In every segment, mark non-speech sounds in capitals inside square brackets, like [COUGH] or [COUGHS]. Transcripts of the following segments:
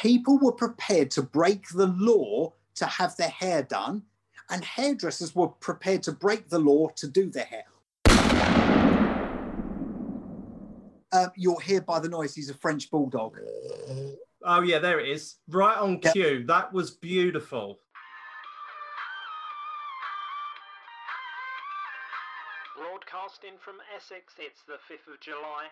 people were prepared to break the law to have their hair done, and hairdressers were prepared to break the law to do their hair. Um, you're here by the noise. He's a French bulldog. Oh yeah, there it is. Right on Yep. cue. That was beautiful. Broadcasting from Essex, it's the 5th of July,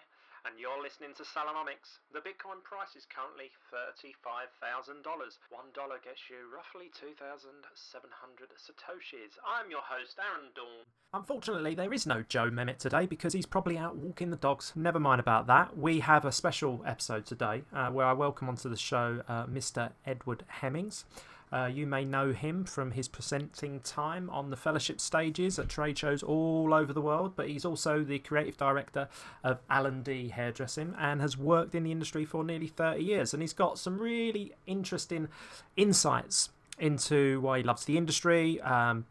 and you're listening to Salonomics. The Bitcoin price is currently $35,000. One dollar gets you roughly 2,700 Satoshis. I'm your host, Aaron Dawn. Unfortunately, there is no Joe Mehmet today because he's probably out walking the dogs. Never mind about that. We have a special episode today uh, where I welcome onto the show uh, Mr. Edward Hemmings. Uh, you may know him from his presenting time on the fellowship stages at trade shows all over the world, but he's also the creative director of Alan D Hairdressing and has worked in the industry for nearly 30 years. And he's got some really interesting insights into why he loves the industry, um,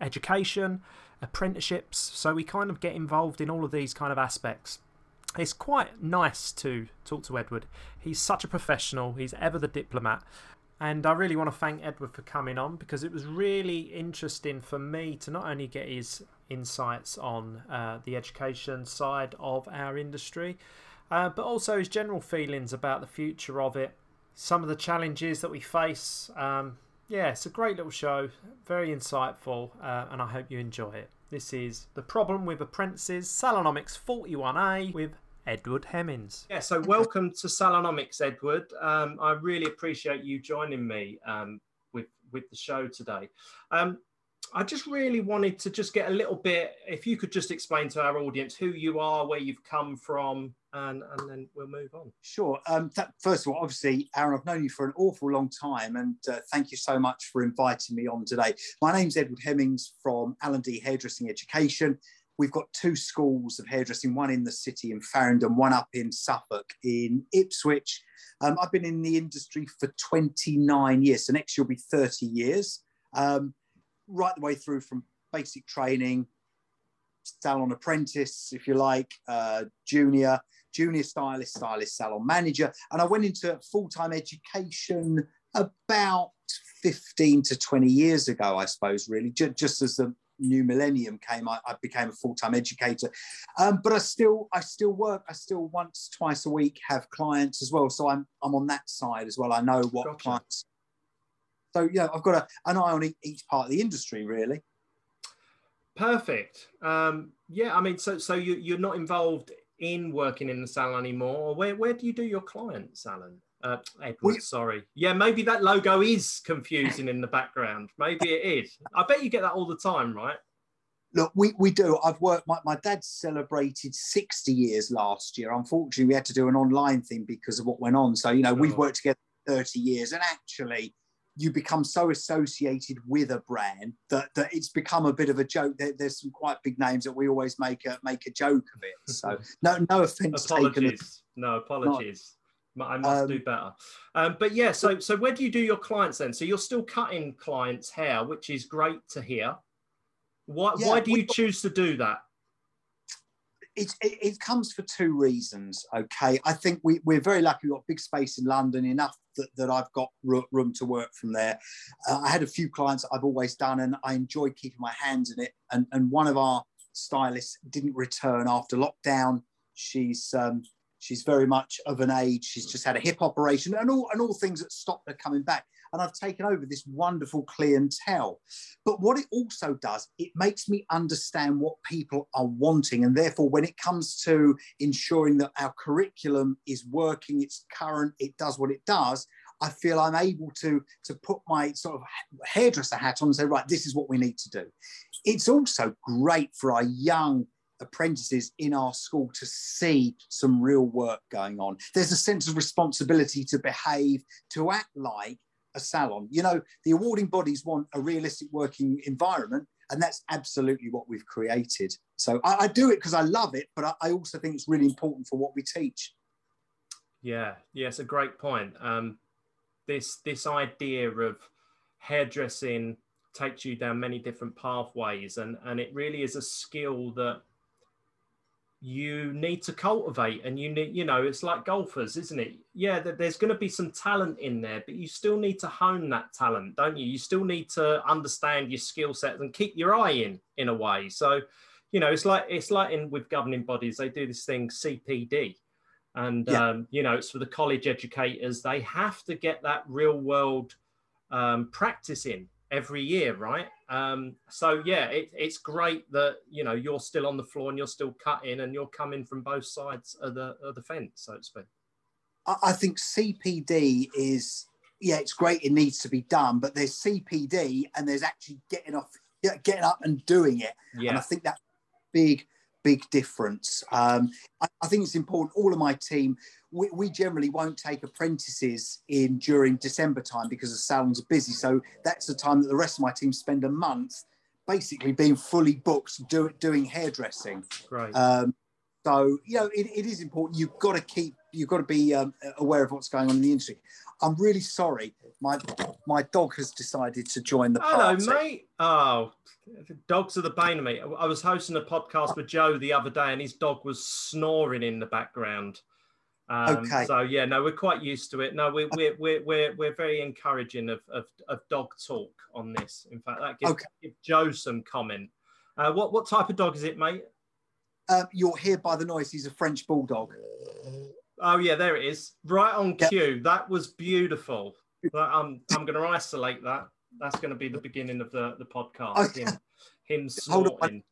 education, apprenticeships. So we kind of get involved in all of these kind of aspects. It's quite nice to talk to Edward. He's such a professional, he's ever the diplomat. And I really want to thank Edward for coming on because it was really interesting for me to not only get his insights on uh, the education side of our industry, uh, but also his general feelings about the future of it, some of the challenges that we face. Um, yeah, it's a great little show, very insightful, uh, and I hope you enjoy it. This is The Problem with Apprentices, Salonomics 41A with Edward Hemmings. Yeah, so welcome to Salonomics, Edward. Um, I really appreciate you joining me um, with with the show today. Um, I just really wanted to just get a little bit, if you could just explain to our audience who you are, where you've come from, and and then we'll move on. Sure. Um, th- first of all, obviously, Aaron, I've known you for an awful long time, and uh, thank you so much for inviting me on today. My name's Edward Hemmings from Alan D Hairdressing Education. We've got two schools of hairdressing, one in the city in Farringdon, one up in Suffolk in Ipswich. Um, I've been in the industry for 29 years, so next year will be 30 years, um, right the way through from basic training, salon apprentice, if you like, uh, junior, junior stylist, stylist, salon manager. And I went into full time education about 15 to 20 years ago, I suppose, really, ju- just as the new millennium came, I, I became a full time educator. Um, but I still, I still work. I still once, twice a week have clients as well. So I'm, I'm on that side as well. I know what Gotcha. clients. So yeah, I've got a, an eye on each part of the industry, really. Perfect. Um, yeah, I mean, so so you you're not involved in working in the salon anymore. Where where do you do your clients, Alan? Uh, Edward, sorry. Yeah, maybe that logo is confusing in the background. Maybe it is. I bet you get that all the time, right? Look, we, we do. I've worked, my, my dad celebrated 60 years last year. Unfortunately, we had to do an online thing because of what went on. So, you know, we've worked together 30 years and actually you become so associated with a brand that, that it's become a bit of a joke. There, there's some quite big names that we always make a, make a joke of it. So [LAUGHS] no, no offense taken. Apologies. No, apologies. I must Um, do better. Um, but yeah, so so where do you do your clients then? So you're still cutting clients' hair, which is great to hear. Why Yeah, why do you choose to do that? it, it, it comes for two reasons. Okay, I think we, we're very lucky. We've got big space in London, enough that, that I've got room to work from there. Uh, I had a few clients I've always done, and I enjoy keeping my hands in it. And, and one of our stylists didn't return after lockdown. She's um, she's very much of an age. She's just had a hip operation, and all and all things that stopped her coming back. And I've taken over this wonderful clientele. But what it also does, it makes me understand what people are wanting. And therefore, when it comes to ensuring that our curriculum is working, it's current, it does what it does, I feel I'm able to, to put my sort of hairdresser hat on and say, right, this is what we need to do. It's also great for our young apprentices in our school to see some real work going on. There's a sense of responsibility to behave, to act like a salon. You know, the awarding bodies want a realistic working environment, and that's absolutely what we've created. So I, I do it because I love it, but I, I also think it's really important for what we teach. Yeah, yeah, it's a great point. Um, this this idea of hairdressing takes you down many different pathways, and and it really is a skill that you need to cultivate and you need you know it's like golfers isn't it yeah there's going to be some talent in there but you still need to hone that talent don't you you still need to understand your skill set and keep your eye in in a way so you know it's like it's like in with governing bodies they do this thing cpd and yeah. um, you know it's for the college educators they have to get that real world um, practice in every year, right? Um, so yeah, it, it's great that you know you're still on the floor and you're still cutting and you're coming from both sides of the of the fence, so to speak. I think CPD is yeah, it's great. It needs to be done, but there's CPD and there's actually getting off, getting up and doing it. Yeah. And I think that big big difference. Um, I, I, think it's important. All of my team, we, we, generally won't take apprentices in during December time because the salons are busy. So that's the time that the rest of my team spend a month basically being fully booked do, doing hairdressing. Right. Um, so you know it, it is important. You've got to keep. You've got to be um, aware of what's going on in the industry. I'm really sorry. My my dog has decided to join the party. Hello, mate. Oh, dogs are the bane of me. I was hosting a podcast with Joe the other day, and his dog was snoring in the background. Um, okay. So yeah, no, we're quite used to it. No, we're we're we're we're, we're very encouraging of, of, of dog talk on this. In fact, that gives, okay. give Joe some comment. Uh, what what type of dog is it, mate? Um, you'll hear by the noise. He's a French bulldog. Oh yeah, there it is. Right on cue. That was beautiful. I'm I'm going to isolate that. That's going to be the beginning of the the podcast. Oh, him, him snorting.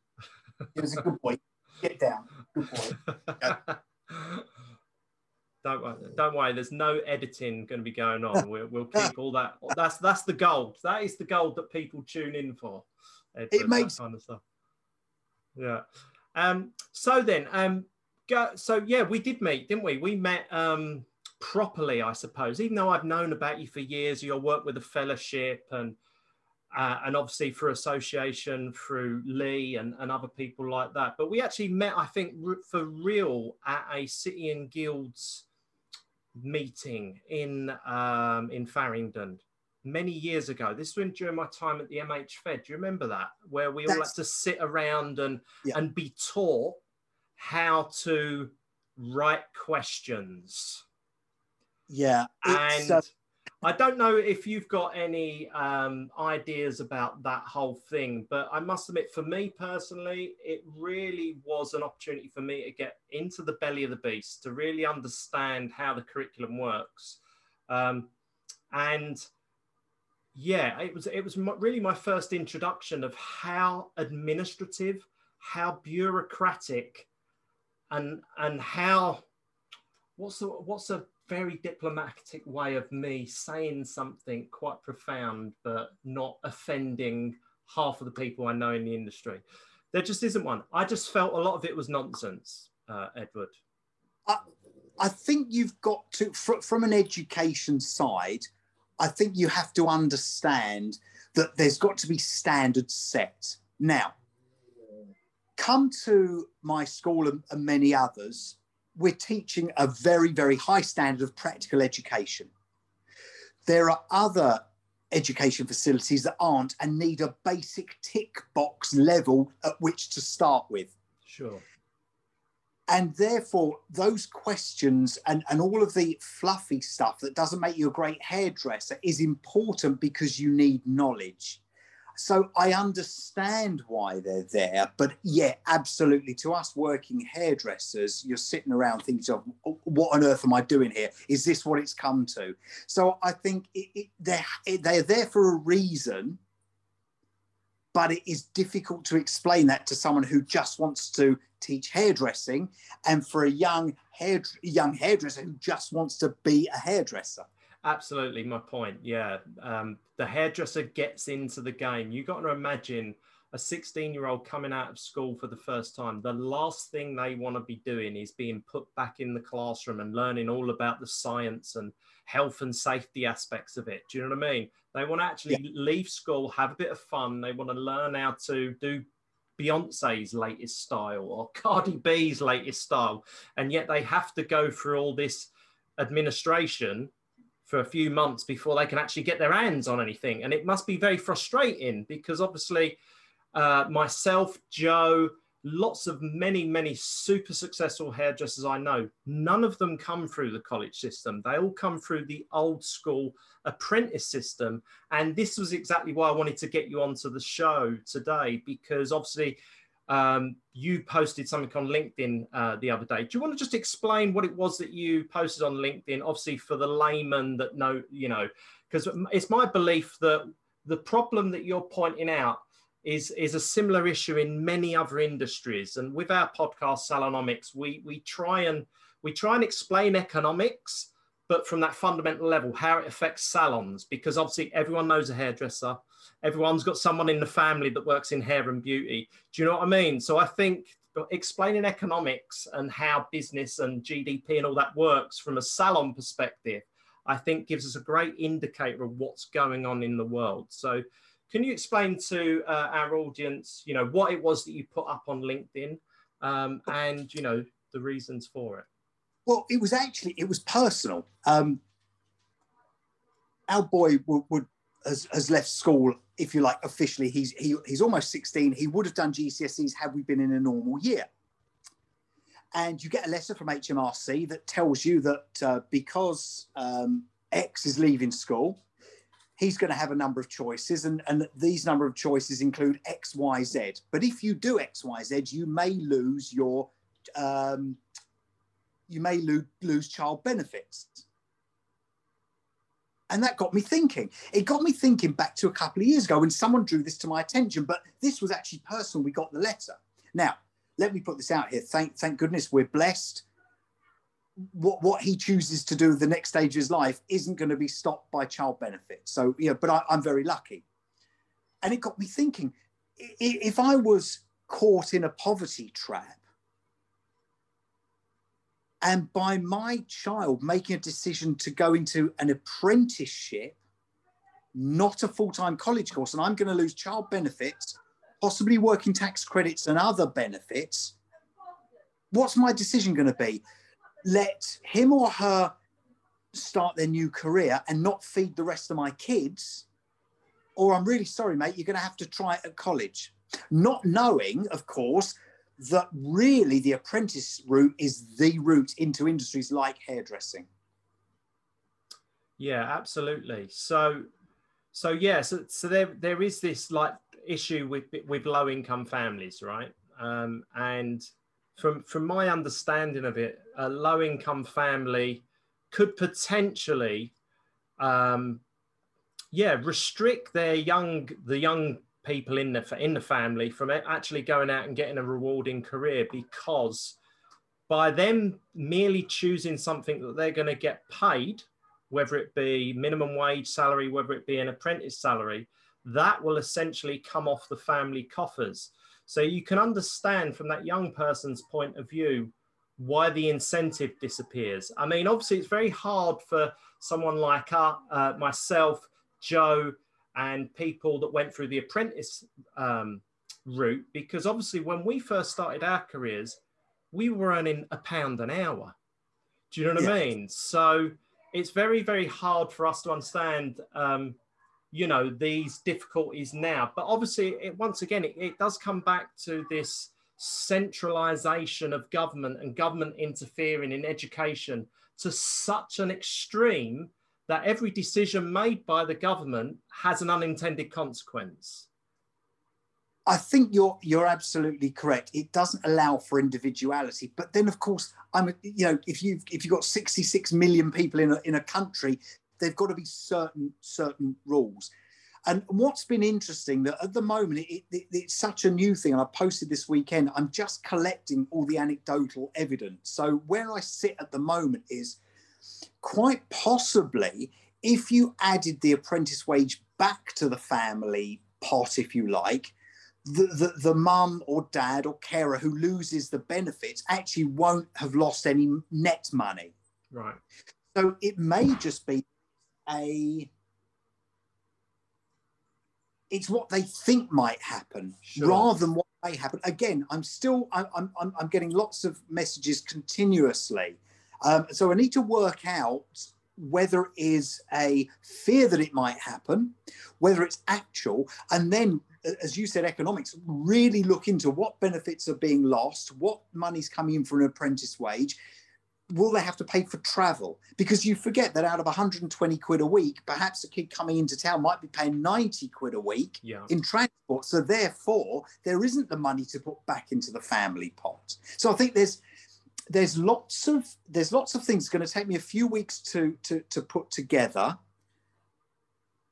It was a good boy. Get down. Good boy. [LAUGHS] Don't worry, don't worry. There's no editing going to be going on. We'll, we'll keep all that. That's that's the gold. That is the gold that people tune in for. Edward, it makes kind of stuff. Yeah. Um. So then, um. Go, so yeah, we did meet, didn't we? We met um properly, I suppose. Even though I've known about you for years, your work with the fellowship and uh, and obviously for association through Lee and, and other people like that. But we actually met, I think, for real at a City and Guilds meeting in um, in Farringdon many years ago. This was during my time at the NH Fed. Do you remember that? Where we all had to sit around and yeah. and be taught how to write questions. Yeah, and uh, I don't know if you've got any um, ideas about that whole thing, but I must admit, for me personally, it really was an opportunity for me to get into the belly of the beast, to really understand how the curriculum works. Um, and yeah, it was it was really my first introduction of how administrative, how bureaucratic, and and how what's the what's a very diplomatic way of me saying something quite profound, but not offending half of the people I know in the industry. There just isn't one. I just felt a lot of it was nonsense, uh, Edward. I, I think you've got to, fr- from an education side, I think you have to understand that there's got to be standards set. Now, come to my school and, and many others, we're teaching a very, very high standard of practical education. There are other education facilities that aren't and need a basic tick box level at which to start with. Sure. And therefore, those questions and, and all of the fluffy stuff that doesn't make you a great hairdresser is important because you need knowledge. So I understand why they're there, but yeah, absolutely. To us working hairdressers, you're sitting around thinking of oh, what on earth am I doing here? Is this what it's come to? So I think it, it, they're, they're there for a reason, but it is difficult to explain that to someone who just wants to teach hairdressing, and for a young hair young hairdresser who just wants to be a hairdresser. Absolutely, my point. Yeah, um, the hairdresser gets into the game. You got to imagine a 16 year old coming out of school for the first time. The last thing they want to be doing is being put back in the classroom and learning all about the science and health and safety aspects of it. Do you know what I mean? They want to actually yeah. leave school, have a bit of fun. They want to learn how to do Beyonce's latest style or Cardi B's latest style. And yet they have to go through all this administration for a few months before they can actually get their hands on anything. And it must be very frustrating because obviously uh, myself, Joe, lots of many, many super successful hairdressers I know, none of them come through the college system. They all come through the old school apprentice system. And this was exactly why I wanted to get you onto the show today, because obviously um, you posted something on LinkedIn uh, the other day. Do you want to just explain what it was that you posted on LinkedIn? Obviously, for the layman that know, you know, because it's my belief that the problem that you're pointing out is is a similar issue in many other industries. And with our podcast Salonomics, we we try and we try and explain economics, but from that fundamental level, how it affects salons, because obviously everyone knows a hairdresser. Everyone's got someone in the family that works in hair and beauty. Do you know what I mean? So I think explaining economics and how business and GDP and all that works from a salon perspective, I think gives us a great indicator of what's going on in the world. So can you explain to uh, our audience, you know, what it was that you put up on LinkedIn um, and, you know, the reasons for it? Well, it was actually, it was personal. Um, our boy would, would has, has, left school, if you like, officially. He's, he, he's almost 16. He would have done GCSEs had we been in a normal year. And you get a letter from HMRC that tells you that uh, because um, X is leaving school, he's going to have a number of choices, and, and these number of choices include X, Y, Z. But if you do X, Y, Z, you may lose your um, you may lose, lose child benefits. And that got me thinking. It got me thinking back to a couple of years ago when someone drew this to my attention, but this was actually personal. We got the letter. Now, let me put this out here. Thank, thank goodness we're blessed what what he chooses to do the next stage of his life isn't going to be stopped by child benefits. So yeah, but I, I'm very lucky, and it got me thinking: if I was caught in a poverty trap, and by my child making a decision to go into an apprenticeship, not a full time college course, and I'm going to lose child benefits, possibly working tax credits and other benefits. What's my decision going to be? let him or her start their new career and not feed the rest of my kids, or I'm really sorry, mate, you're going to have to try it at college. Not knowing, of course, that really the apprentice route is the route into industries like hairdressing. Yeah, absolutely. So, so yeah, so, so there there is this like issue with with low income families, right? Um, and from from my understanding of it, a low income family could potentially, um, yeah, restrict their young the young people in the in the family from actually going out and getting a rewarding career because by them merely choosing something that they're going to get paid, whether it be minimum wage salary, whether it be an apprentice salary, that will essentially come off the family coffers. So you can understand from that young person's point of view why the incentive disappears. I mean, obviously, it's very hard for someone like uh, uh, myself, Joe, and people that went through the apprentice um, route because obviously, when we first started our careers, we were earning a pound an hour. Do you know what yeah. I mean? So it's very, very hard for us to understand. Um, you know these difficulties now but obviously it, once again it, it does come back to this centralization of government and government interfering in education to such an extreme that every decision made by the government has an unintended consequence I think you're you're absolutely correct. It doesn't allow for individuality, but then of course I'm you know if you've if you've got 66 million people in a, in a country, they've got to be certain certain rules. And what's been interesting that at the moment it, it, it's such a new thing, and I posted this weekend. I'm just collecting all the anecdotal evidence. So where I sit at the moment is quite possibly if you added the apprentice wage back to the family pot, if you like, the, the, the mum or dad or carer who loses the benefits actually won't have lost any net money. Right. So it may just be a it's what they think might happen sure. rather than what may happen again i'm still i'm i'm, I'm getting lots of messages continuously um, so i need to work out whether it is a fear that it might happen whether it's actual and then as you said, economics, really look into what benefits are being lost, what money's coming in for an apprentice wage. Will they have to pay for travel? Because you forget that out of 120 quid a week, perhaps a kid coming into town might be paying 90 quid a week Yeah. in transport. So therefore, there isn't the money to put back into the family pot. So I think there's there's lots of there's lots of things. It's going to take me a few weeks to to to put together.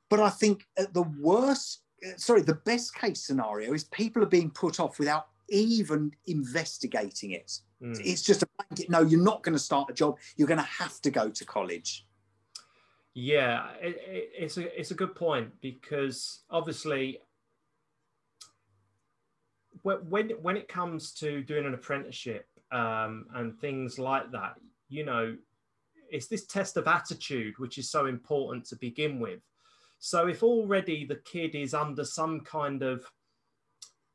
But I think at the worst, uh, sorry, the best case scenario is people are being put off without even investigating it. Mm. It's just a blanket. No, you're not going to start a job. You're going to have to go to college. Yeah, it, it, it's a it's a good point because obviously, when when it comes to doing an apprenticeship um, and things like that, you know, it's this test of attitude which is so important to begin with. So if already the kid is under some kind of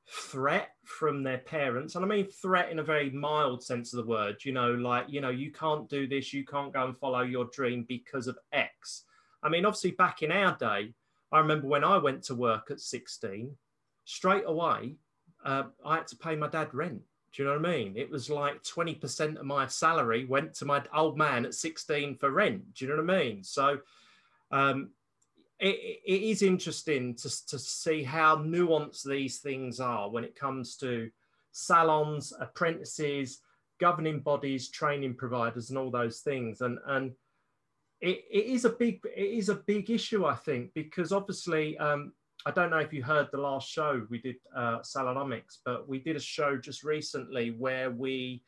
threat from their parents, and I mean threat in a very mild sense of the word, you know, like, you know, you can't do this, you can't go and follow your dream because of X. I mean, obviously, back in our day, I remember when I went to work at 16, straight away, uh, I had to pay my dad rent. Do you know what I mean? It was like 20% of my salary went to my old man at 16 for rent. Do you know what I mean? So um, it, it is interesting to, to see how nuanced these things are when it comes to salons, apprentices, governing bodies, training providers, and all those things. And, and it, it is a big it is a big issue, I think, because obviously um, I don't know if you heard the last show we did uh, but we did a show just recently where we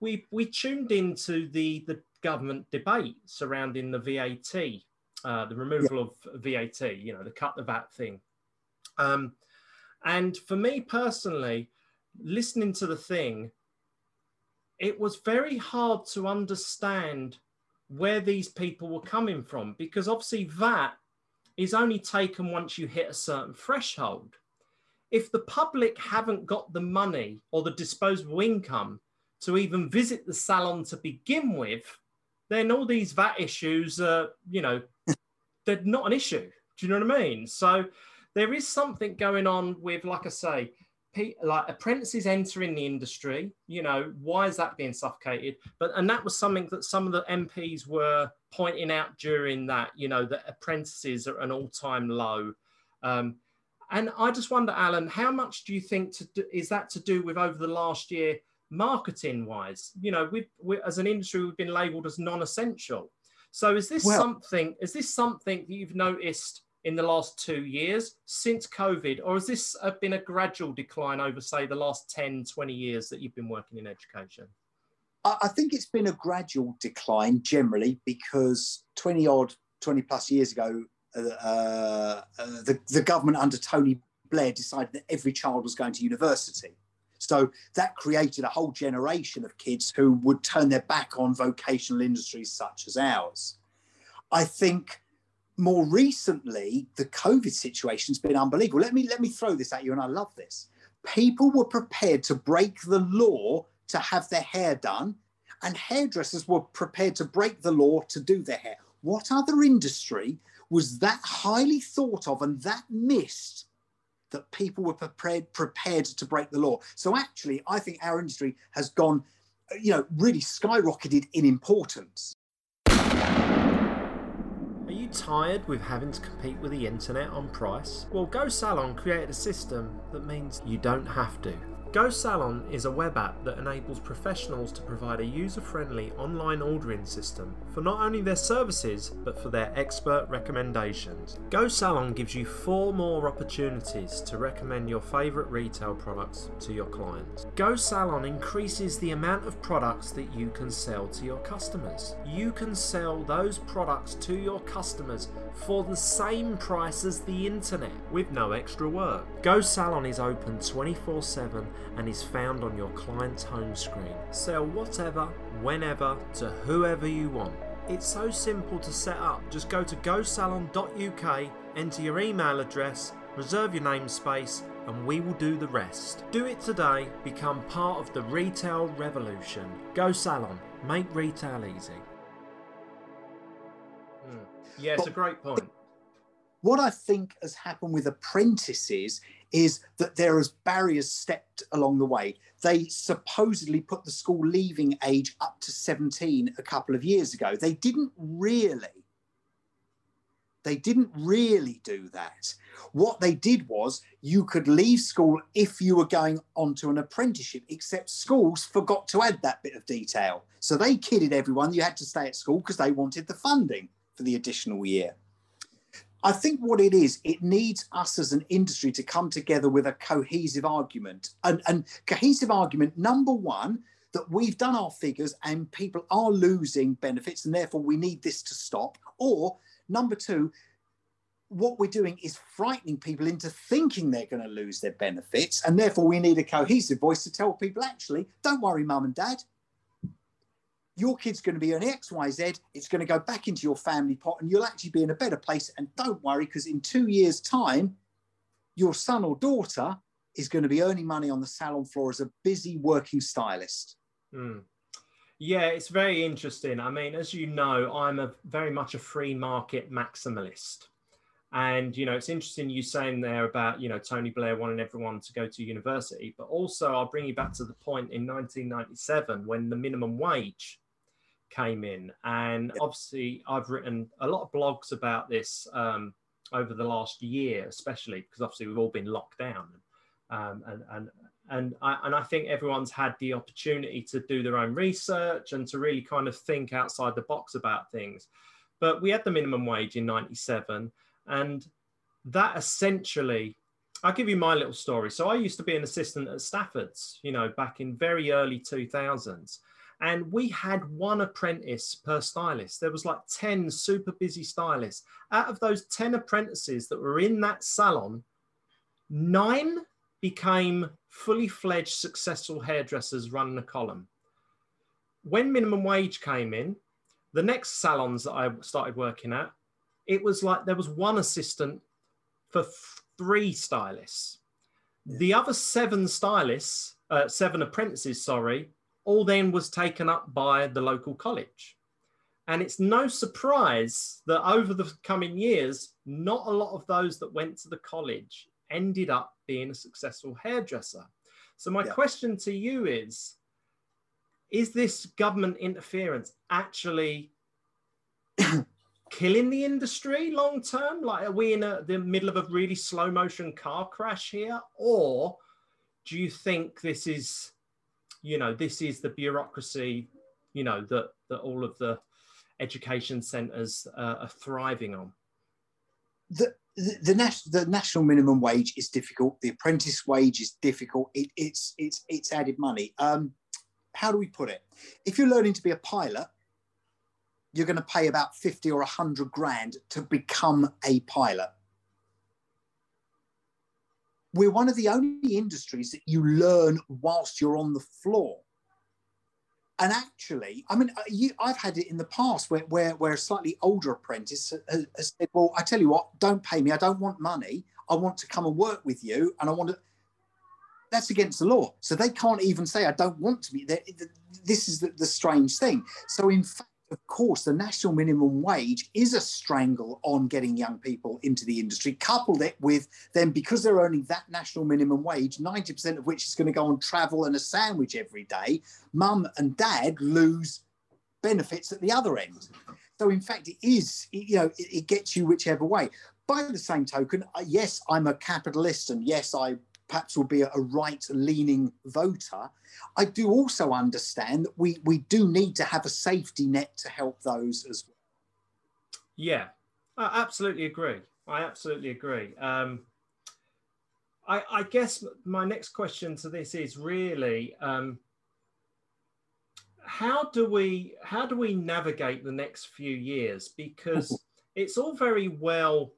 we we tuned into the the government debate surrounding the VAT, uh, the removal yeah. of VAT, you know, the cut the VAT thing. Um, and for me personally, listening to the thing, it was very hard to understand where these people were coming from because obviously VAT is only taken once you hit a certain threshold. If the public haven't got the money or the disposable income to even visit the salon to begin with, then all these VAT issues are, you know, [LAUGHS] they're not an issue. Do you know what I mean? So there is something going on with, like I say, like apprentices entering the industry you know why is that being suffocated but and that was something that some of the mps were pointing out during that you know that apprentices are an all-time low. Um, and i just wonder alan how much do you think to do, is that to do with over the last year marketing wise you know we as an industry we've been labeled as non-essential. So is this well, something is this something that you've noticed in the last two years since COVID, or has this been a gradual decline over, say, the last 10, 20 years that you've been working in education? I think it's been a gradual decline generally because 20 odd, 20 plus years ago, uh, uh, the, the government under Tony Blair decided that every child was going to university. So that created a whole generation of kids who would turn their back on vocational industries such as ours. I think more recently, the COVID situation's been unbelievable. Let me let me throw this at you, and I love this. People were prepared to break the law to have their hair done, and hairdressers were prepared to break the law to do their hair. What other industry was that highly thought of and that missed that people were prepared prepared to break the law? So actually, I think our industry has gone, you know, really skyrocketed in importance. Are you tired with having to compete with the internet on price? Well, Go Salon created a system that means you don't have to. Go Salon is a web app that enables professionals to provide a user friendly online ordering system for not only their services but for their expert recommendations. Go Salon gives you four more opportunities to recommend your favourite retail products to your clients. Go Salon increases the amount of products that you can sell to your customers. You can sell those products to your customers for the same price as the internet with no extra work. Go Salon is open 24 7 and is found on your client's home screen. Sell whatever, whenever, to whoever you want. It's so simple to set up. Just go to gosalon.uk, enter your email address, reserve your namespace, and we will do the rest. Do it today, become part of the retail revolution. Go Salon, make retail easy. Mm. Yeah, it's a great point. what I think has happened with apprentices is that there is barriers stepped along the way. They supposedly put the school leaving age up to 17 a couple of years ago. They didn't really. They didn't really do that. What they did was you could leave school if you were going onto an apprenticeship, except schools forgot to add that bit of detail. So they kidded everyone you had to stay at school because they wanted the funding for the additional year. I think what it is, it needs us as an industry to come together with a cohesive argument. And, and cohesive argument, number one, that we've done our figures and people are losing benefits, and therefore we need this to stop. Or number two, what we're doing is frightening people into thinking they're going to lose their benefits, and therefore we need a cohesive voice to tell people actually, don't worry, mum and dad, your kid's going to be an XYZ, it's going to go back into your family pot and you'll actually be in a better place. And don't worry, because in two years' time, your son or daughter is going to be earning money on the salon floor as a busy working stylist. Mm. Yeah, it's very interesting. I mean, as you know, I'm a very much a free market maximalist. And you know, it's interesting you saying there about you know Tony Blair wanting everyone to go to university, but also I'll bring you back to the point in 1997 when the minimum wage came in. And obviously, I've written a lot of blogs about this um, over the last year, especially because obviously we've all been locked down. Um, and and and I, and I think everyone's had the opportunity to do their own research and to really kind of think outside the box about things. But we had the minimum wage in '97, and that essentially I'll give you my little story. So I used to be an assistant at Stafford's, you know, back in very early 2000s and we had one apprentice per stylist. There was like 10 super busy stylists. Out of those 10 apprentices that were in that salon, nine became fully fledged successful hairdressers running a column. When minimum wage came in, the next salons that I started working at, it was like there was one assistant for three stylists. Yeah. The other seven stylists, uh, seven apprentices, sorry, all then was taken up by the local college. And it's no surprise that over the coming years, not a lot of those that went to the college ended up being a successful hairdresser. So, my yeah. question to you is Is this government interference actually [COUGHS] killing the industry long term? Like, are we in a, the middle of a really slow motion car crash here? Or do you think this is you know, this is the bureaucracy, you know, that, that all of the education centres uh, are thriving on? The, the, the, nas- the national minimum wage is difficult. The apprentice wage is difficult. It, it's, it's, it's added money. Um, how do we put it? If you're learning to be a pilot, you're going to pay about 50 or 100 grand to become a pilot we're one of the only industries that you learn whilst you're on the floor. And actually, I mean, uh, you, I've had it in the past where, where, where a slightly older apprentice has, has, said, Well, I tell you what, don't pay me. I don't want money. I want to come and work with you. And I want to. That's against the law. So they can't even say, I don't want to be there. This is the, the strange thing. So, in fact, of course, the national minimum wage is a strangle on getting young people into the industry. Coupled it with them, because they're earning that national minimum wage, 90% of which is going to go on travel and a sandwich every day, mum and dad lose benefits at the other end. So, in fact, it is, you know, it, it gets you whichever way. By the same token, uh, yes, I'm a capitalist and yes, I perhaps will be a, a right leaning voter. I do also understand that we, we do need to have a safety net to help those as well. Yeah, I absolutely agree. I absolutely agree. Um, I, I, guess my next question to this is really um, how do we how do we navigate the next few years because [LAUGHS] it's all very well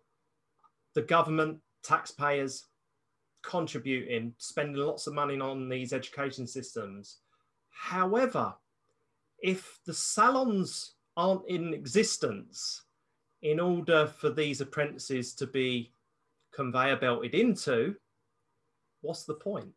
the government taxpayers contributing, spending lots of money on these education systems. However, if the salons aren't in existence in order for these apprentices to be conveyor belted into, what's the point?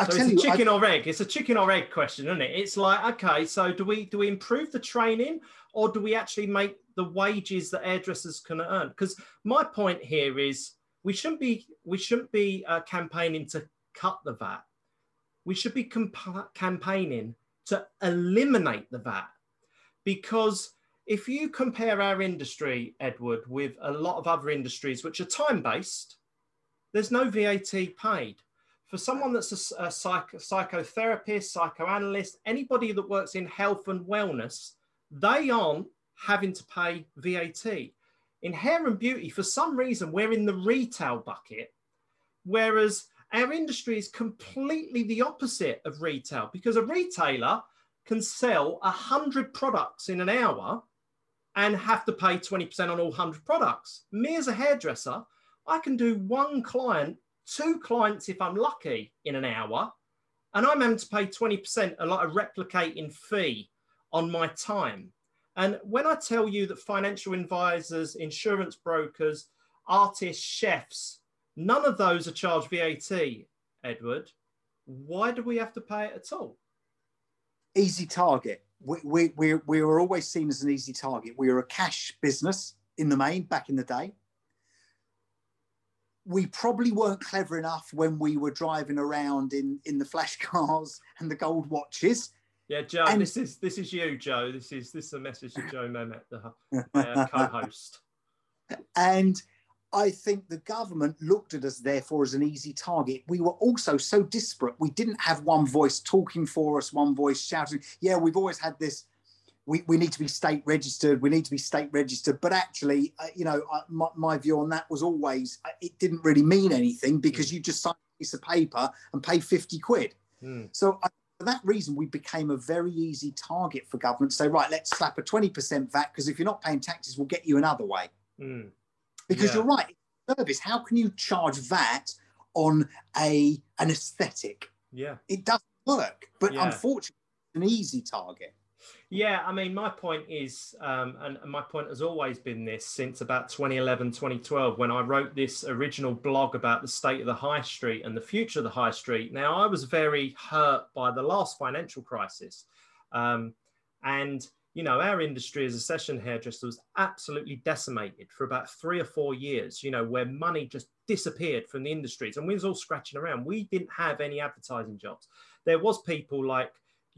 I so it's a chicken I, or egg. It's a chicken or egg question, isn't it? It's like, okay, so do we do we improve the training or do we actually make the wages that hairdressers can earn? Because my point here is we shouldn't be we shouldn't be uh, campaigning to cut the VAT. We should be campaigning to eliminate the VAT because if you compare our industry, Edward, with a lot of other industries which are time based, there's no VAT paid. For someone that's a, a psych, psychotherapist, psychoanalyst, anybody that works in health and wellness, they aren't having to pay VAT. In hair and beauty, for some reason, we're in the retail bucket, whereas our industry is completely the opposite of retail because a retailer can sell 100 products in an hour and have to pay 20% on all 100 products. Me as a hairdresser, I can do one client, two clients if I'm lucky in an hour, and I'm having to pay 20%, a lot of replicating fee on my time. And when I tell you that financial advisors, insurance brokers, artists, chefs, none of those are charged VAT, Edward, why do we have to pay it at all? Easy target we, we, we, we were always seen as an easy target. We were a cash business in the main back in the day. We probably weren't clever enough when we were driving around in, in the flash cars [LAUGHS] and the gold watches. Yeah, Joe, and, this is this is you, Joe. This is this is a message to Joe Mehmet, the uh, [LAUGHS] co-host. And I think the government looked at us, therefore, as an easy target. We were also so disparate. We didn't have one voice talking for us, one voice shouting, Yeah, we've always had this. We, we need to be state registered. We need to be state registered. But actually, uh, you know, uh, my, my, view on that was always uh, it didn't really mean anything because mm. you just sign a piece of paper and pay 50 quid. Mm. So I, for that reason, we became a very easy target for government to say, right, let's slap a 20% VAT because if you're not paying taxes, we'll get you another way. Mm because yeah. you're right service how can you charge that on a an aesthetic yeah it doesn't work but yeah. unfortunately an easy target yeah i mean my point is um, and, my point has always been this since about 2011 2012 when i wrote this original blog about the state of the high street and the future of the high street now i was very hurt by the last financial crisis um, and you know, our industry as a session hairdresser was absolutely decimated for about three or four years, you know, where money just disappeared from the industries and we was all scratching around. We didn't have any advertising jobs. There was people like,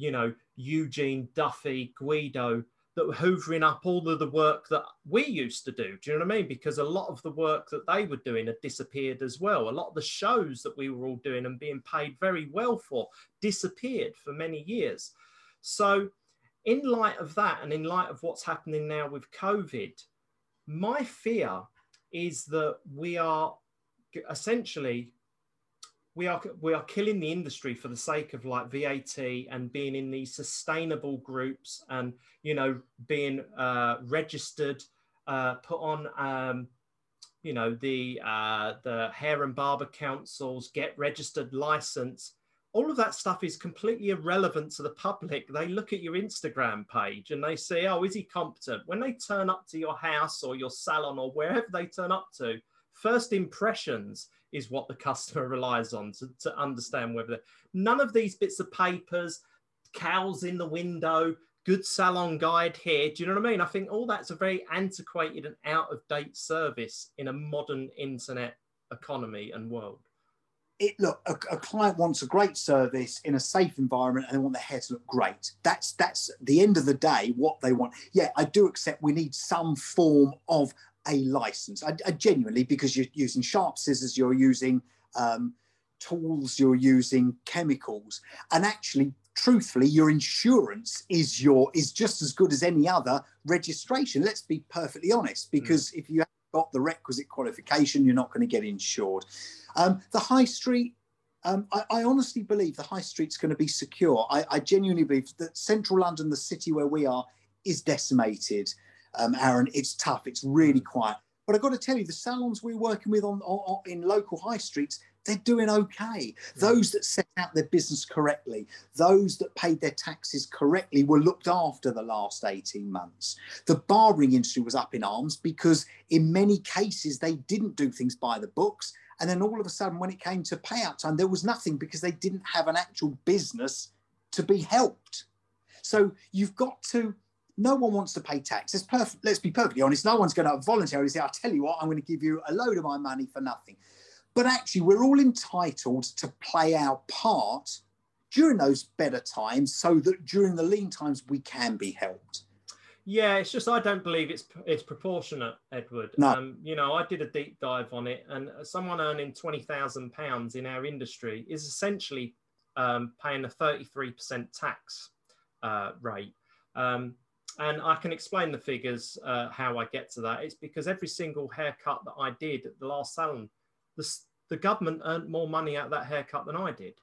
you know, Eugene, Duffy, Guido that were hoovering up all of the work that we used to do. Do you know what I mean? Because a lot of the work that they were doing had disappeared as well. A lot of the shows that we were all doing and being paid very well for disappeared for many years. So in light of that, and in light of what's happening now with COVID, my fear is that we are essentially we are we are killing the industry for the sake of like VAT and being in these sustainable groups and you know being uh, registered, uh, put on um, you know the uh, the hair and barber councils, get registered license, all of that stuff is completely irrelevant to the public. They look at your Instagram page and they say, oh, is he competent? When they turn up to your house or your salon or wherever they turn up to, first impressions is what the customer [LAUGHS] relies on to, to understand whether none of these bits of papers, cows in the window, good salon guide here. Do you know what I mean? I think all that's a very antiquated and out of date service in a modern internet economy and world it look a, a, client wants a great service in a safe environment and they want their hair to look great that's that's the end of the day what they want yeah i do accept we need some form of a license I, I genuinely because you're using sharp scissors you're using um, tools you're using chemicals and actually truthfully your insurance is your is just as good as any other registration let's be perfectly honest hmm. because mm. if you haven't got the requisite qualification you're not going to get insured um, the high street, um, I, I, honestly believe the high street's going to be secure. I, I, genuinely believe that central London, the city where we are, is decimated. Um, Aaron, it's tough. It's really mm. quiet. But I've got to tell you, the salons we're working with on, on in local high streets, they're doing okay. Mm. Those that set out their business correctly, those that paid their taxes correctly, were looked after the last 18 months. The barbering industry was up in arms because, in many cases, they didn't do things by the books And then all of a sudden, when it came to payout time, there was nothing because they didn't have an actual business to be helped. So you've got to, no one wants to pay tax. It's perfect. Let's be perfectly honest. No one's going to voluntarily say, I'll tell you what, I'm going to give you a load of my money for nothing. But actually, we're all entitled to play our part during those better times so that during the lean times we can be helped. Yeah, it's just I don't believe it's it's proportionate, Edward. No. Um, you know, I did a deep dive on it, and someone earning twenty thousand pounds in our industry is essentially um, paying a thirty three percent tax uh, rate. Um, and I can explain the figures uh, how I get to that. It's because every single haircut that I did at the last salon, the, the government earned more money out of that haircut than I did.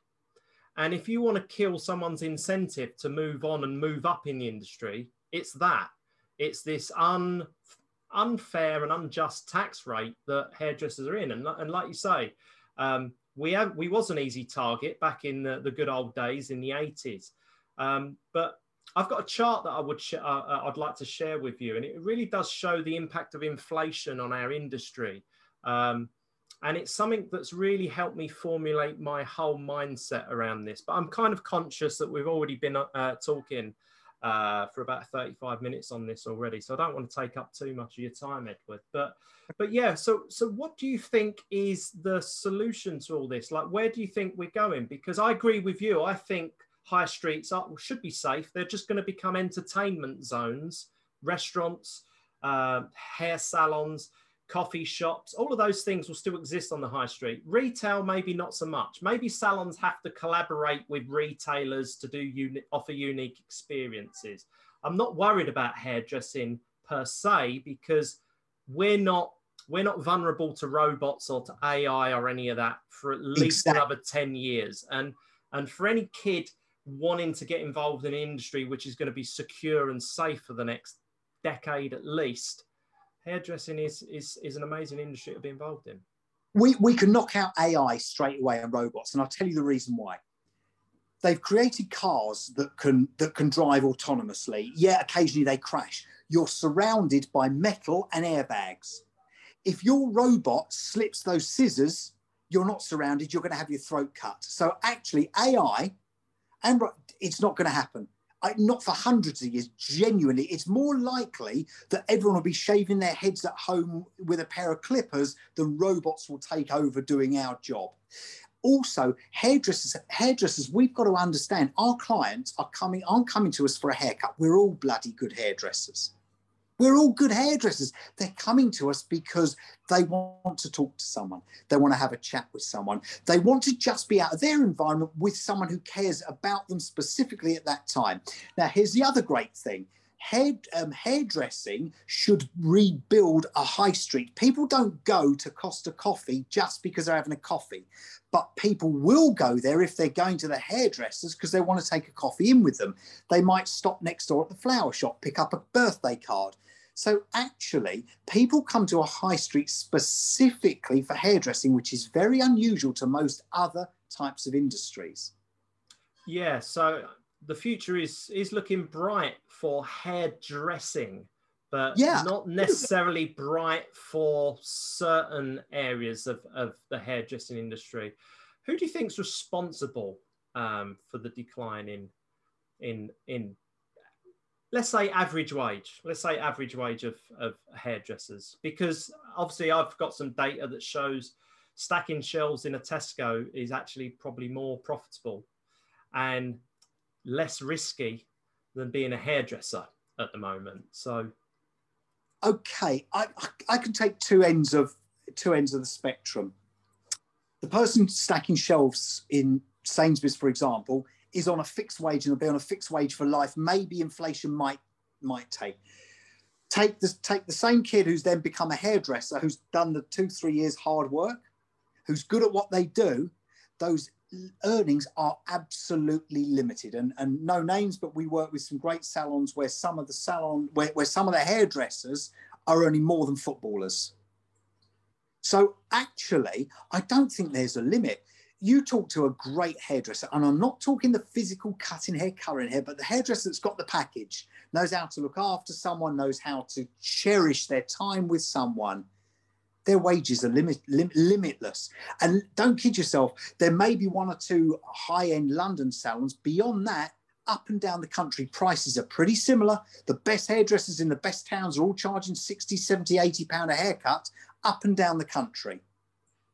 And if you want to kill someone's incentive to move on and move up in the industry, it's that. It's this un, unfair and unjust tax rate that hairdressers are in. And, and like you say, um, we have we was an easy target back in the, the good old days in the 80s. Um, but I've got a chart that I would sh- uh, uh, I'd like to share with you, and it really does show the impact of inflation on our industry. Um, and it's something that's really helped me formulate my whole mindset around this. But I'm kind of conscious that we've already been uh, talking uh, for about 35 minutes on this already, so I don't want to take up too much of your time, Edward. But but yeah, so so what do you think is the solution to all this? Like, where do you think we're going? Because I agree with you. I think high streets are, should be safe. They're just going to become entertainment zones, restaurants, uh, hair salons coffee shops, all of those things will still exist on the high street. Retail, maybe not so much. Maybe salons have to collaborate with retailers to do uni- offer unique experiences. I'm not worried about hairdressing per se because we're not we're not vulnerable to robots or to AI or any of that for at least exactly. another 10 years. And and for any kid wanting to get involved in an industry which is going to be secure and safe for the next decade at least, hairdressing is is is an amazing industry to be involved in. We we can knock out AI straight away and robots, and I'll tell you the reason why. They've created cars that can that can drive autonomously. Yeah, occasionally they crash. You're surrounded by metal and airbags. If your robot slips those scissors, you're not surrounded. You're going to have your throat cut. So actually, AI, and it's not going to happen I, not for hundreds of years, genuinely, it's more likely that everyone will be shaving their heads at home with a pair of clippers than robots will take over doing our job. Also, hairdressers, hairdressers, we've got to understand our clients are coming, aren't coming to us for a haircut. We're all bloody good hairdressers. We're all good hairdressers. They're coming to us because they want to talk to someone. They want to have a chat with someone. They want to just be out of their environment with someone who cares about them specifically at that time. Now, here's the other great thing. Hair, um, hairdressing should rebuild a high street. People don't go to Costa Coffee just because they're having a coffee, but people will go there if they're going to the hairdressers because they want to take a coffee in with them. They might stop next door at the flower shop, pick up a birthday card. So actually, people come to a high street specifically for hairdressing, which is very unusual to most other types of industries. Yeah, so the future is is looking bright for hairdressing, but yeah. not necessarily bright for certain areas of, of the hairdressing industry. Who do you think is responsible um, for the decline in in in let's say average wage let's say average wage of, of hairdressers because obviously i've got some data that shows stacking shelves in a tesco is actually probably more profitable and less risky than being a hairdresser at the moment. So okay i i can take two ends of two ends of the spectrum. The person stacking shelves in sainsbury's for example is on a fixed wage and will be on a fixed wage for life, maybe inflation might might take. Take the take the same kid who's then become a hairdresser, who's done the two three years hard work, who's good at what they do. Those earnings are absolutely limited, and and no names, but we work with some great salons where some of the salon where, where some of the hairdressers are earning more than footballers. So actually, I don't think there's a limit you talk to a great hairdresser, and I'm not talking the physical cutting hair, colouring hair, but the hairdresser that's got the package, knows how to look after someone, knows how to cherish their time with someone. their wages are limit, lim, limitless. And don't kid yourself, there may be one or two high end London salons. Beyond that, up and down the country, prices are pretty similar. The best hairdressers in the best towns are all charging 60, 70, 80 pound a haircut up and down the country.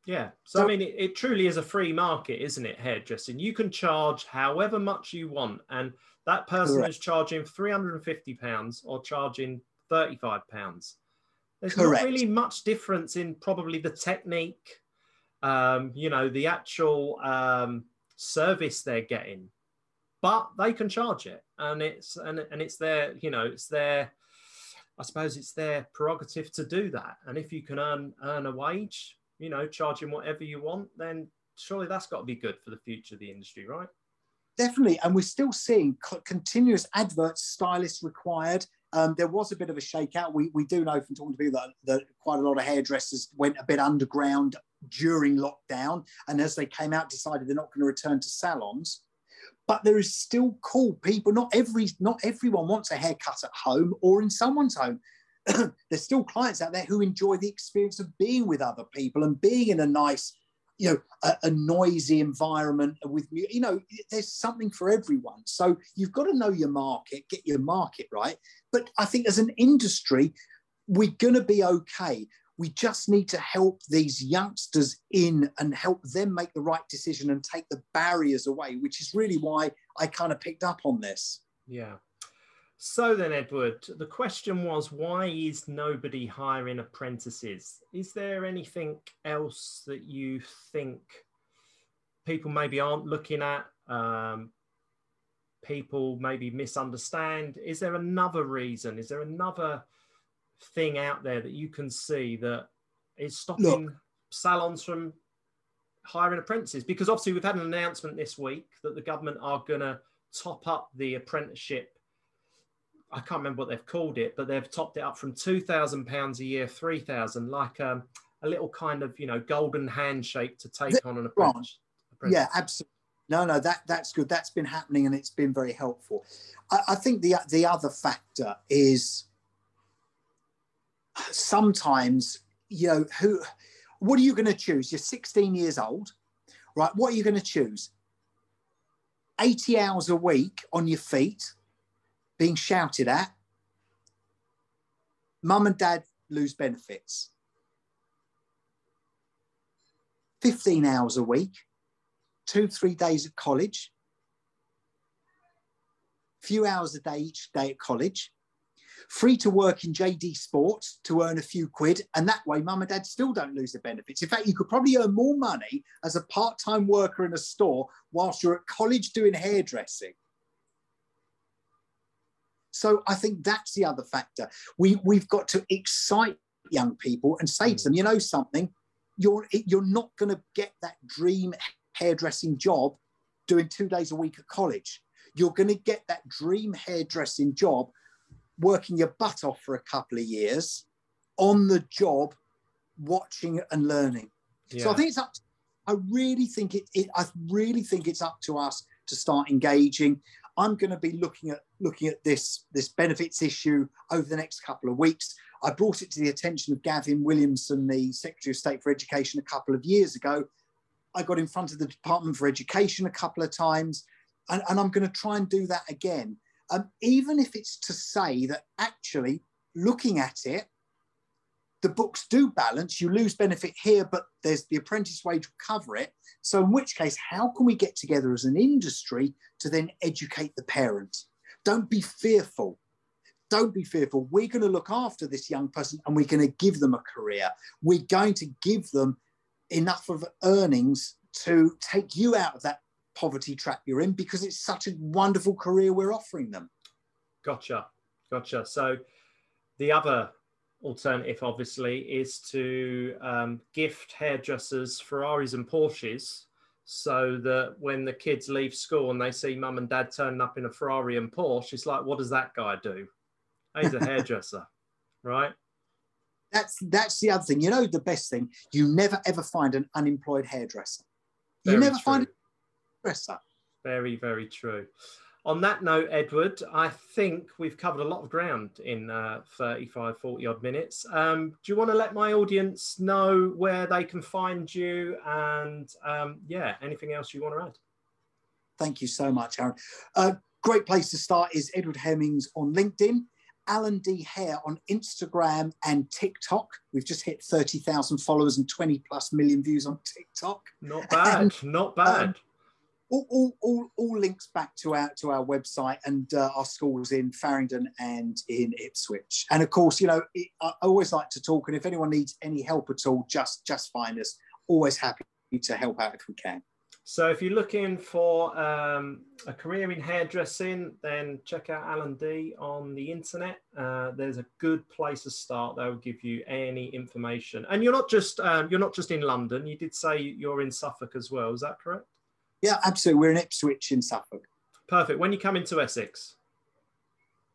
Yeah. So, so I mean, it, it, truly is a free market, isn't it? Hairdressing. You can charge however much you want. And that person correct. is charging £350 or charging £35. There's correct. not really much difference in probably the technique, um, you know, the actual um, service they're getting but they can charge it and it's and, and it's their you know it's their i suppose it's their prerogative to do that and if you can earn earn a wage you know charging whatever you want then surely that's got to be good for the future of the industry right definitely and we're still seeing continuous adverts stylists required um, there was a bit of a shakeout. We, we do know from talking to people that, that quite a lot of hairdressers went a bit underground during lockdown, and as they came out, decided they're not going to return to salons but there is still cool people. Not every not everyone wants a haircut at home or in someone's home. [CLEARS THROAT] There's still clients out there who enjoy the experience of being with other people and being in a nice, you know, a, a noisy environment with you know. There's something for everyone. So you've got to know your market, get your market right. But I think as an industry, we're going to be okay we just need to help these youngsters in and help them make the right decision and take the barriers away, which is really why I kind of picked up on this. Yeah. So then, Edward, the question was why is nobody hiring apprentices? Is there anything else that you think people maybe aren't looking at? Um, people maybe misunderstand? Is there another reason? Is there another thing out there that you can see that is stopping Look. salons from hiring apprentices? Because obviously we've had an announcement this week that the government are going to top up the apprenticeship. I can't remember what they've called it, but they've topped it up from two thousand pounds a year, three thousand, like um, a little kind of you know golden handshake to take the, on an apprentice. Yeah, absolutely. No, no, that that's good. That's been happening, and it's been very helpful. I, I think the the other factor is sometimes, you know, who, what are you going to choose? You're 16 years old, right? What are you going to choose? 80 hours a week on your feet, being shouted at. Mum and dad lose benefits. 15 hours a week, two, three days at college, few hours a day each day at college, free to work in JD Sports to earn a few quid, and that way, mum and dad still don't lose the benefits. In fact, you could probably earn more money as a part time worker in a store whilst you're at college doing hairdressing. So I think that's the other factor. We, we've got to excite young people and say to mm. them, you know something, you're, you're not going to get that dream hairdressing job doing two days a week at college. You're going to get that dream hairdressing job working your butt off for a couple of years on the job, watching and learning. Yeah. So I think it's up. To, I really think it, it. I really think it's up to us to start engaging. I'm going to be looking at looking at this this benefits issue over the next couple of weeks. I brought it to the attention of Gavin Williamson, the Secretary of State for Education, a couple of years ago. I got in front of the Department for Education a couple of times, and, and I'm going to try and do that again um, even if it's to say that actually looking at it, the books do balance. You lose benefit here, but there's the apprentice wage will cover it. So, in which case, how can we get together as an industry to then educate the parents? Don't be fearful. Don't be fearful. We're going to look after this young person and we're going to give them a career. We're going to give them enough of earnings to take you out of that poverty trap you're in because it's such a wonderful career we're offering them. Gotcha. Gotcha. So the other alternative, obviously, is to um, gift hairdressers Ferraris and Porsches so that when the kids leave school and they see mum and dad turning up in a Ferrari and Porsche, it's like, what does that guy do? He's a [LAUGHS] hairdresser, right? That's that's the other thing. You know, the best thing, you never ever find an unemployed hairdresser. Very you never true. find dresser. Very, very true. On that note, Edward, I think we've covered a lot of ground in uh, 35, 40 odd minutes. Um, do you want to let my audience know where they can find you and, um, yeah, anything else you want to add? Thank you so much, Aaron. Uh, great place to start is Edward Hemmings on LinkedIn. Alan D. Hare on Instagram and TikTok. We've just hit 30,000 followers and 20 plus million views on TikTok. Not bad, and, not bad. Um, all, all, all, all, links back to our to our website and uh, our schools in Farringdon and in Ipswich. And of course, you know, it, I always like to talk. And if anyone needs any help at all, just just find us. Always happy to help out if we can. So if you're looking for um, a career in hairdressing, then check out Alan D on the internet. Uh, there's a good place to start. They'll give you any information. And you're not just um, you're not just in London. You did say you're in Suffolk as well. Is that correct? Yeah, absolutely. We're in Ipswich in Suffolk. Perfect. When you come into Essex?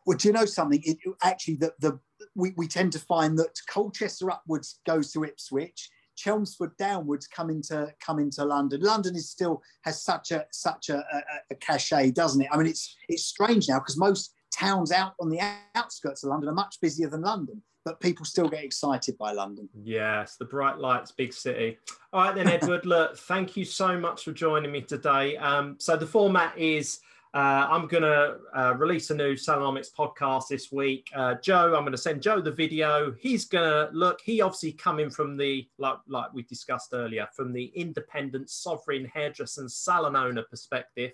Well, do you know something? It, actually, the, the we, we tend to find that Colchester upwards goes to Ipswich Chelmsford downwards come into come into London. London is still has such a such a, a, a cachet, doesn't it? I mean, it's it's strange now because most towns out on the outskirts of London are much busier than London, but people still get excited by London. Yes, the bright lights, big city. All right, then, Edward. look, [LAUGHS] thank you so much for joining me today. Um, so the format is uh, I'm going to uh, release a new Salonomics podcast this week. Uh, Joe, I'm going to send Joe the video. He's going to look, he obviously coming from the, like, like we discussed earlier, from the independent, sovereign hairdresser and salon owner perspective.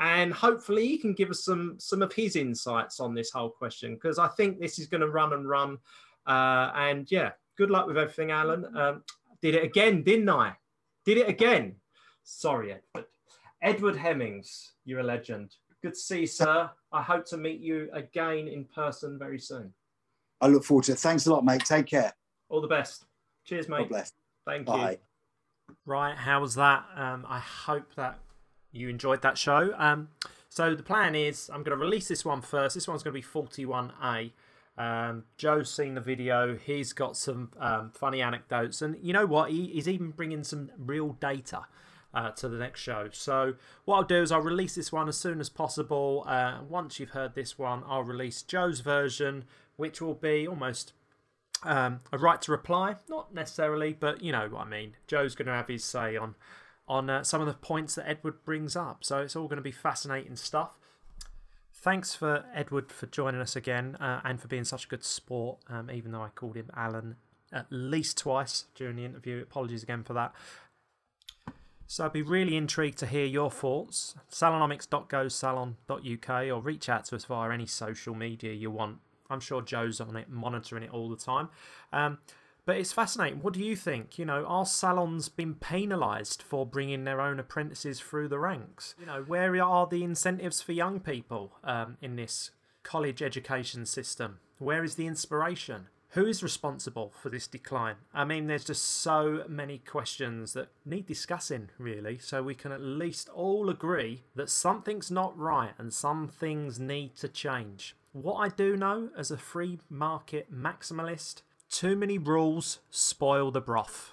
And hopefully he can give us some, some of his insights on this whole question, because I think this is going to run and run. Uh, and yeah, good luck with everything, Alan. Um, did it again, didn't I? Did it again. Sorry, Edward. Edward Hemmings, you're a legend. Good to see you, sir. I hope to meet you again in person very soon. I look forward to it. Thanks a lot, mate. Take care. All the best. Cheers, mate. God bless. Thank you. Bye. you. Right, how was that? Um, I hope that you enjoyed that show. Um, so the plan is I'm going to release this one first. This one's going to be 41A. Um, Joe's seen the video. He's got some um, funny anecdotes, and you know what? He, he's even bringing some real data uh, to the next show. So what I'll do is I'll release this one as soon as possible. Uh, once you've heard this one, I'll release Joe's version, which will be almost um, a right to reply. Not necessarily, but you know what I mean. Joe's going to have his say on on uh, some of the points that Edward brings up. So it's all going to be fascinating stuff. Thanks for Edward for joining us again uh, and for being such a good sport, um, even though I called him Alan at least twice during the interview. Apologies again for that. So I'd be really intrigued to hear your thoughts. Salonomics.gosalon.uk or reach out to us via any social media you want. I'm sure Joe's on it, monitoring it all the time. Um, but it's fascinating. What do you think? You know, are salons been penalised for bringing their own apprentices through the ranks? You know, where are the incentives for young people um, in this college education system? Where is the inspiration? Who is responsible for this decline? I mean, there's just so many questions that need discussing, really, so we can at least all agree that something's not right and some things need to change. What I do know as a free market maximalist too many rules spoil the broth.